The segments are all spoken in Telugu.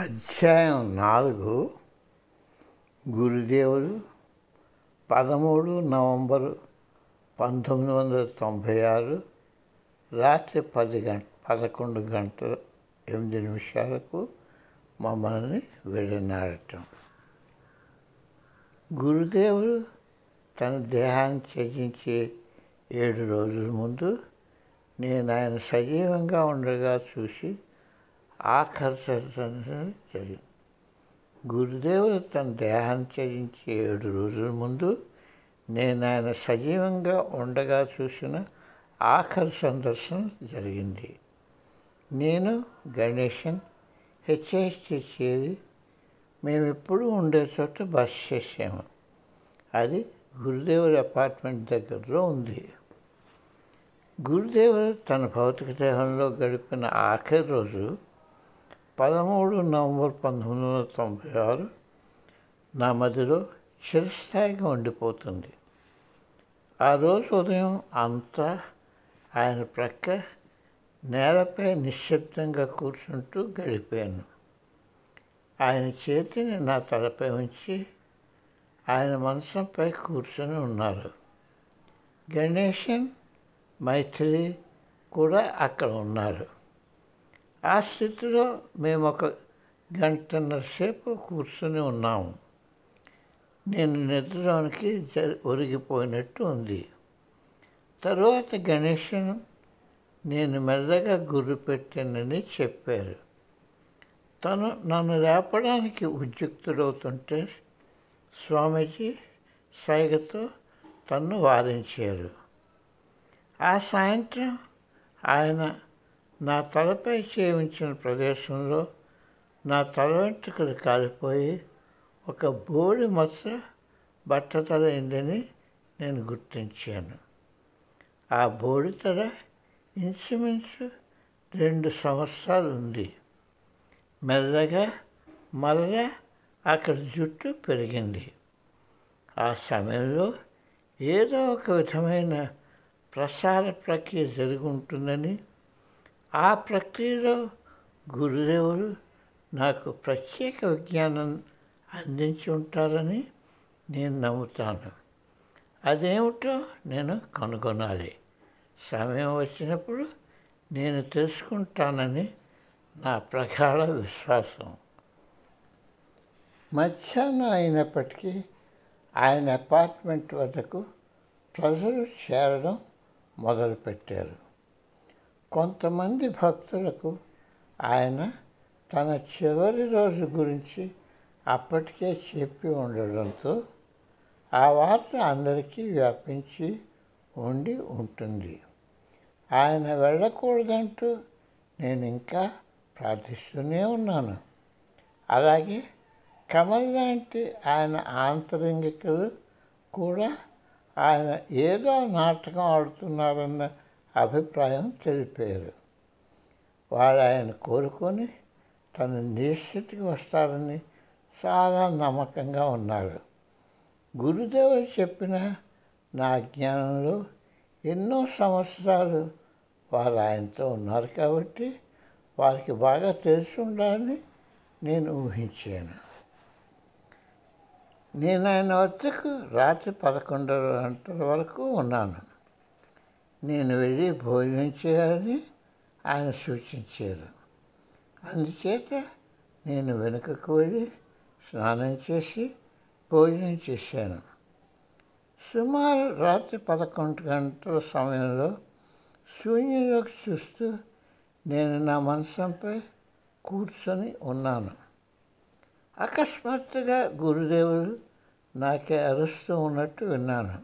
అధ్యాయం నాలుగు. గురుదేవులు పదమూడు నవంబరు పంతొమ్మిది వందల తొంభై ఆరు రాత్రి పది గంట పదకొండు గంటల ఎనిమిది నిమిషాలకు మమ్మల్ని విడనాడటం. గురుదేవుడు తన దేహాన్ని త్యజించే ఏడు రోజుల ముందు నేను ఆయన సజీవంగా ఉండగా చూసి ఆకర్షించడం జరిగింది గురుదేవుడు తన దేహాన్ని త్యజించి ఏడు రోజుల ముందు నేను ఆయన సజీవంగా ఉండగా చూసిన ఆఖరి సందర్శనం జరిగింది. నేను గణేషన్ హెచ్ఐఎస్టీ చేరి మేము ఎప్పుడు ఉండే చోట బస్ చేసాము అది గురుదేవుడి అపార్ట్మెంట్ దగ్గరలో ఉంది. గురుదేవుడు తన భౌతిక దేహంలో గడిపిన ఆఖరి రోజు పదమూడు నవంబర్ పంతొమ్మిది వందల తొంభై ఆరు నా మదిలో చిరస్థాయిగా ఉండిపోతుంది. ఆ రోజు ఉదయం అంతా ఆయన ప్రక్క నేలపై నిశ్శబ్దంగా కూర్చుంటూ గడిపాను. ఆయన చేతిని నా తలపై ఉంచి ఆయన మంచంపై కూర్చొని ఉన్నారు. గణేషన్ మైథిలి కూడా అక్కడ ఉన్నారు. ఆ స్థితిలో మేము ఒక గంటన్నర సేపు కూర్చొని ఉన్నాము నేను నిద్రలోనికి జ ఒరిగిపోయినట్టు ఉంది. తరువాత గణేషన్ నేను మెల్లగా గుర్రు పెట్టానని చెప్పారు. తను నన్ను లేపడానికి ఉద్యుక్తుడవుతుంటే స్వామీజీ సైగతో తన్ను వారించారు. ఆ సాయంత్రం ఆయన నా తలపై చేయించిన ప్రదేశంలో నా తల వెంట్రుకలు కాలిపోయి ఒక బోడి మచ్చ బట్టతలైందని నేను గుర్తించాను. ఆ బోడి తల ఇంచుమించు రెండు సంవత్సరాలు ఉంది మెల్లగా మరలా అక్కడ జుట్టు పెరిగింది. ఆ సమయంలో ఏదో ఒక విధమైన ప్రసార ప్రక్రియ జరుగుంటుందని ఆ ప్రక్రియలో గురుదేవులు నాకు ప్రత్యేక విజ్ఞానం అందించి ఉంటారని నేను నమ్ముతాను. అదేమిటో నేను కనుగొనాలి. సమయం వచ్చినప్పుడు నేను తెలుసుకుంటానని నా ప్రగాఢ విశ్వాసం. మధ్యాహ్నం అయినప్పటికీ ఆయన అపార్ట్మెంట్ వద్దకు ప్రజలు చేరడం మొదలుపెట్టారు. కొంతమంది భక్తులకు ఆయన తన చివరి రోజు గురించి అప్పటికే చెప్పి ఉండడంతో ఆ వార్త అందరికీ వ్యాపించి ఉండి ఉంటుంది. ఆయన వెళ్ళకూడదంటూ నేను ఇంకా ప్రార్థిస్తూనే ఉన్నాను. అలాగే కమల్ లాంటి ఆయన ఆంతరింగికలు కూడా ఆయన ఏదో నాటకం ఆడుతున్నారన్న అభిప్రాయం తెలిపారు. వాడు ఆయన కోరుకొని తన నిశ్చితికి వస్తారని చాలా నమ్మకంగా ఉన్నారు గురుదేవుడు చెప్పిన నా జ్ఞానంలో ఎన్నో సంవత్సరాలు వారు ఆయనతో ఉన్నారు కాబట్టి వారికి బాగా తెలిసి ఉండాలని నేను ఊహించాను. నేను ఆయన వద్దకు రాత్రి పదకొండు గంటల వరకు ఉన్నాను. నేను వెళ్ళి భోజనం చేయాలని ఆయన సూచించారు. అందుచేత నేను వెనుకకు వెళ్ళి స్నానం చేసి భోజనం చేశాను. సుమారు రాత్రి పదకొండు గంటల సమయంలో శూన్యంలోకి చూస్తూ నేను నా మనసంపై కూర్చొని ఉన్నాను. అకస్మాత్తుగా గురుదేవుడు నాకే అరుస్తూ ఉన్నట్టు విన్నాను.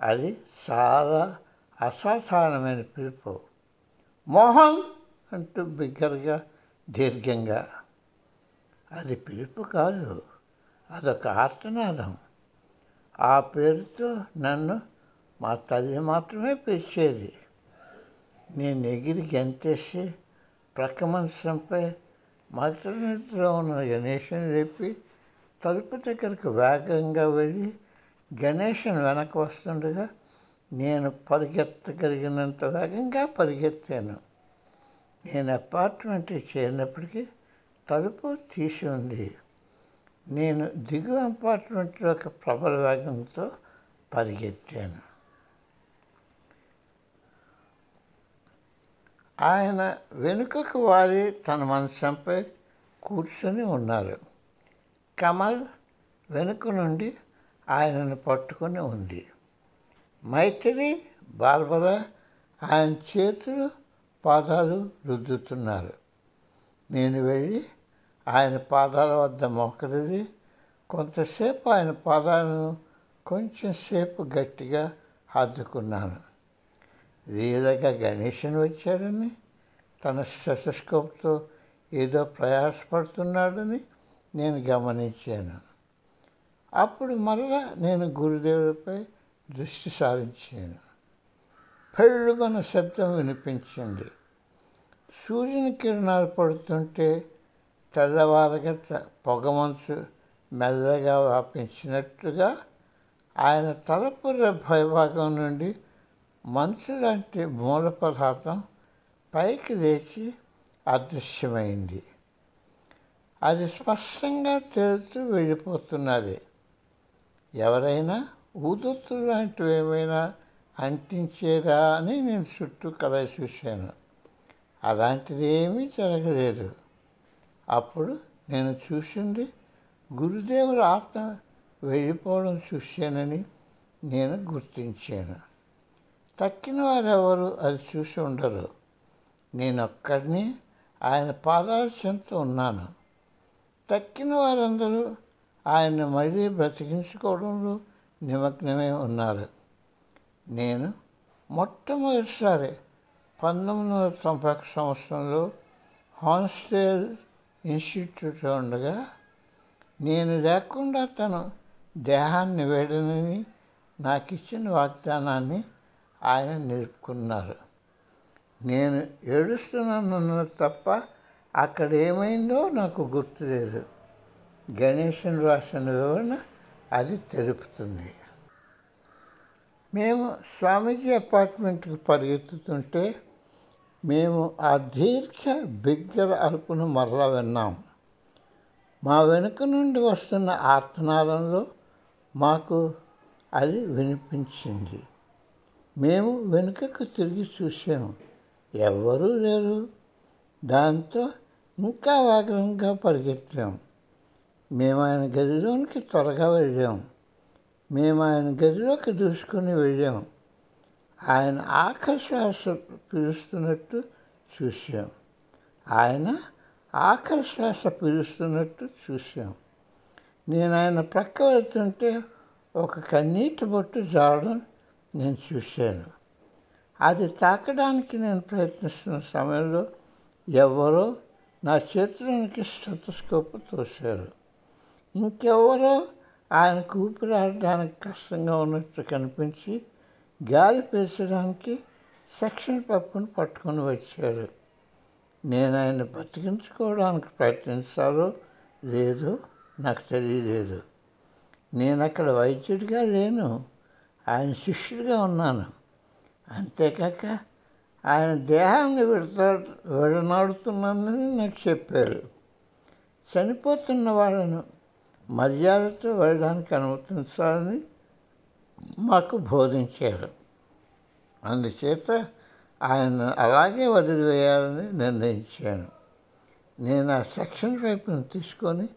అది చాలా అసాధారణమైన పిలుపు. మోహన్ అంటూ బిగ్గరగా దీర్ఘంగా. అది పిలుపు కాదు అదొక ఆర్తనాదం. ఆ పేరుతో నన్ను మా తల్లి మాత్రమే పిలిచేది. నేను ఎగిరి గెంతేసి ప్రక్క మంచంపై మగతనిలో ఉన్న గణేషన్ లేపి తలుపు దగ్గరకు వేగంగా వెళ్ళి గణేషన్ వెనక వస్తుండగా నేను పరిగెత్తగలిగినంత వేగంగా పరిగెత్తాను. నేను అపార్ట్మెంట్కి చేరినప్పటికీ తలుపు తీసి ఉంది. నేను దిగు అపార్ట్మెంట్లోకి ప్రబల వేగంతో పరిగెత్తాను. ఆయన వెనుకకు వారి తన మనసంపై కూర్చొని ఉన్నారు. కమల్ వెనుక నుండి ఆయనను పట్టుకొని ఉంది. మైత్రి బార్బరా ఆయన చేతులు పాదాలు రుద్దుతున్నారు. నేను వెళ్ళి ఆయన పాదాల వద్ద మోకరిది కొంతసేపు ఆయన పాదాలను కొంచెం సేపు గట్టిగా హద్దుకున్నాను వీలగా గణేషన్ వచ్చాడని తన స్టెసస్కోప్తో ఏదో ప్రయాసపడుతున్నాడని నేను గమనించాను. అప్పుడు మరలా నేను గురుదేవుడిపై దృష్టి సారించాను. పెళ్ళుమన శబ్దం వినిపించింది. సూర్యుని కిరణాలు పడుతుంటే తెల్లవారగట్ట పొగమంచు మెల్లగా వ్యాపించినట్టుగా ఆయన తలపుర భయభాగం నుండి మంచు లాంటి మూల పదార్థం పైకి లేచి అదృశ్యమైంది. అది స్పష్టంగా తేలుతూ వెళ్ళిపోతున్నది. ఎవరైనా ఊదొత్తు లాంటివి ఏమైనా అంటించేదా అని నేను చుట్టూ కల చూశాను. అలాంటిది ఏమీ జరగలేదు. అప్పుడు నేను చూసింది గురుదేవుల ఆత్మ వెళ్ళిపోవడం చూశానని నేను గుర్తించాను. తక్కిన వారెవరు అది చూసి ఉండరు. నేను ఒక్కడిని ఆయన పాదాల చెంత ఉన్నాను. తక్కిన వారందరూ ఆయన మళ్ళీ బ్రతికించుకోవడంలో నిమగ్నమై ఉన్నారు. నేను మొట్టమొదటిసారి పంతొమ్మిది వందల తొంభై ఒక సంవత్సరంలో హాన్స్టేల్ ఇన్స్టిట్యూట్ ఉండగా నేను లేకుండా తను దేహాన్ని వేడనని నాకు ఇచ్చిన వాగ్దానాన్ని ఆయన నిలుపుకున్నారు నేను ఏడుస్తున్నాను తప్ప అక్కడ ఏమైందో నాకు గుర్తులేదు. గణేషన్ రాసిన వివరణ అది తెలుపుతుంది. మేము స్వామీజీ అపార్ట్మెంట్కి పరిగెత్తుతుంటే మేము ఆ దీర్ఘ బిగ్గర అరుపును మరలా విన్నాం. మా వెనుక నుండి వస్తున్న ఆర్తనాదంలో మాకు అది వినిపించింది. మేము వెనుకకు తిరిగి చూసాము ఎవ్వరూ లేరు. దాంతో ఇంకా వేగంగా పరిగెత్తాం. మేము ఆయన గదిలోనికి త్వరగా వెళ్ళాం. మేము ఆయన గదిలోకి దూసుకొని వెళ్ళాం. ఆయన ఆఖరి శ్వాస పిలుస్తున్నట్టు చూసాం ఆయన ఆఖరి శ్వాస పిలుస్తున్నట్టు చూసాం నేను ఆయన ప్రక్క వెళ్తుంటే ఒక కన్నీటి బొట్టు జారడం నేను చూశాను. అది తాకడానికి నేను ప్రయత్నిస్తున్న సమయంలో ఎవరో నా చేతిలోనికి స్టెతస్కోప్ తోశారు. ఇంకెవరో ఆయనకు ఊపిరాడడానికి కష్టంగా ఉన్నట్టు కనిపించి గాలి పీల్చడానికి సెక్షన్ పప్పును పట్టుకొని వచ్చారు. నేను ఆయన బతికించుకోవడానికి ప్రయత్నించాలో లేదో నాకు తెలియలేదు. నేను అక్కడ వైద్యుడిగా లేను. ఆయన శిష్యుడిగా ఉన్నాను. అంతేకాక ఆయన దేహాన్ని విడతా విడనాడుతున్నానని నాకు చెప్పారు. చనిపోతున్న వాళ్ళను మర్యాదతో వెళ్ళడానికి అనుమతించాలని మాకు బోధించారు. అందుచేత ఆయన అలాగే వదిలివేయాలని నిర్ణయించాను. నేను ఆ సెక్షన్ వైపును తీసుకొని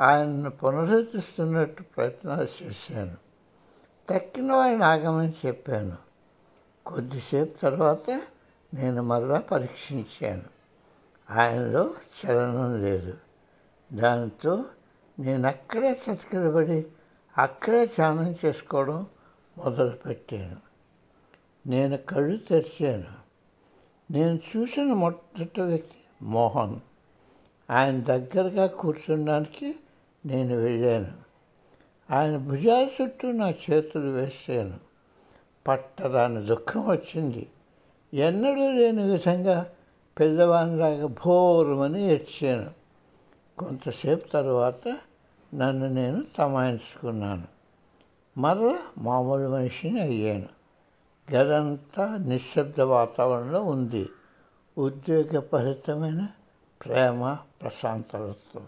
ఆయనను పునరుద్ధరిస్తున్నట్టు ప్రయత్నాలు చేశాను. తక్కిన వాడిని ఆగమని చెప్పాను. కొద్దిసేపు తర్వాత నేను మరలా పరీక్షించాను. ఆయనలో చలనం లేదు. దాంతో నేను అక్కడే చతికిలబడి అక్కడే ధ్యానం చేసుకోవడం మొదలుపెట్టాను. నేను కళ్ళు తెరిచాను. నేను చూసిన మొదటి వ్యక్తి మోహన్. ఆయన దగ్గరగా కూర్చుండడానికి నేను వెళ్ళాను. ఆయన భుజాల చుట్టూ నా చేతులు వేసాను పట్టరాని దుఃఖం వచ్చింది. ఎన్నడూ లేని విధంగా పెద్దవానిలాగా భోరుమని ఏడ్చాను. కొంతసేపు తర్వాత నన్ను నేను తమాయించుకున్నాను. మరలా మామూలు మనిషిని అయ్యాను. గదంతా నిశ్శబ్ద వాతావరణంలో ఉంది. ఉద్యోగపరితమైన ప్రేమ ప్రశాంతతతో.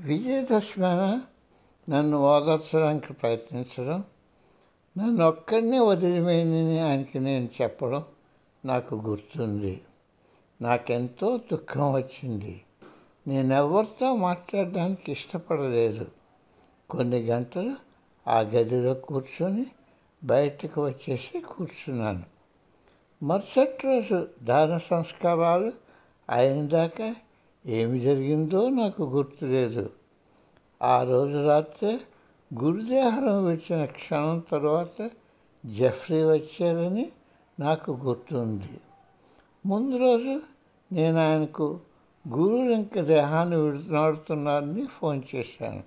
విజయదశమి నన్ను ఓదార్చడానికి ప్రయత్నించడం నన్ను ఒక్కడినే వదిలిపోయిందని ఆయనకి నేను చెప్పడం నాకు గుర్తుంది. నాకెంతో దుఃఖం వచ్చింది. నేనెవరితో మాట్లాడడానికి ఇష్టపడలేదు. కొన్ని గంటలు ఆ గదిలో కూర్చొని బయటకు వచ్చేసి కూర్చున్నాను. మరుసటి రోజు దాన సంస్కారాలు అయిన దాకా ఏమి జరిగిందో నాకు గుర్తులేదు. ఆ రోజు రాత్రి గురుదేహం విడిచిన క్షణం తర్వాత జెఫ్రీ వచ్చారని నాకు గుర్తుంది. ముందు రోజు నేను ఆయనకు గురువు ఇంక దేహాన్ని విడుతున్నాడని ఫోన్ చేశాను.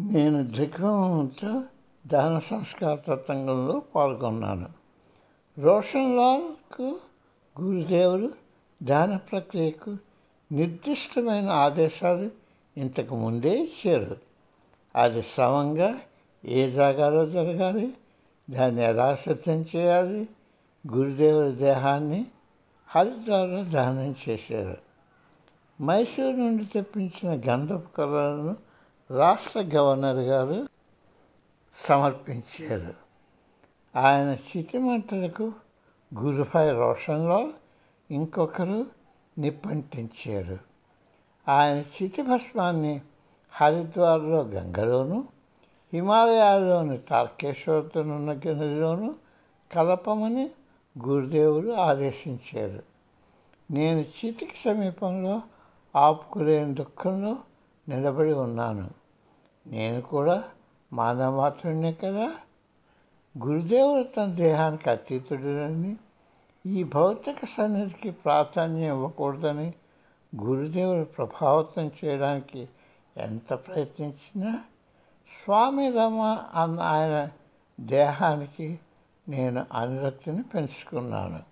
నేను దిగ్భ్రమంతో దాన సంస్కార తతంగంలో పాల్గొన్నాను. రోషన్ లాల్కు గురుదేవుడు దాన ప్రక్రియకు నిర్దిష్టమైన ఆదేశాలు ఇంతకు ముందే ఇచ్చారు. అది సమంగా ఏ జాగాలో జరగాలి దాన్ని ఎలా సిద్ధం చేయాలి గురుదేవుడి దేహాన్ని హరిద్వార్లో దానం చేశారు. మైసూరు నుండి తెప్పించిన గంధపు కళలను రాష్ట్ర గవర్నర్ గారు సమర్పించారు. ఆయన చితిమంటలకు గురుభాయ్ రోషన్లాల్ ఇంకొకరు నిప్పంటించారు. ఆయన చితిభస్మాన్ని హరిద్వార్లో గంగలోను హిమాలయాల్లోని తార్కేశ్వరతోనున్న నదిలోను కలపమని గురుదేవుడు ఆదేశించారు. నేను చితికి సమీపంలో ఆపుకులేని దుఃఖంలో నిలబడి ఉన్నాను. నేను కూడా మానవమాత్రుడినే కదా? గురుదేవుడు తన దేహానికి అతీతుడని ఈ భౌతిక సన్నిధికి ప్రాధాన్యం ఇవ్వకూడదని గురుదేవుడు ప్రభావితం చేయడానికి ఎంత ప్రయత్నించినా స్వామి రమ అన్న ఆయన దేహానికి నేను అనురక్తిని పెంచుకున్నాను.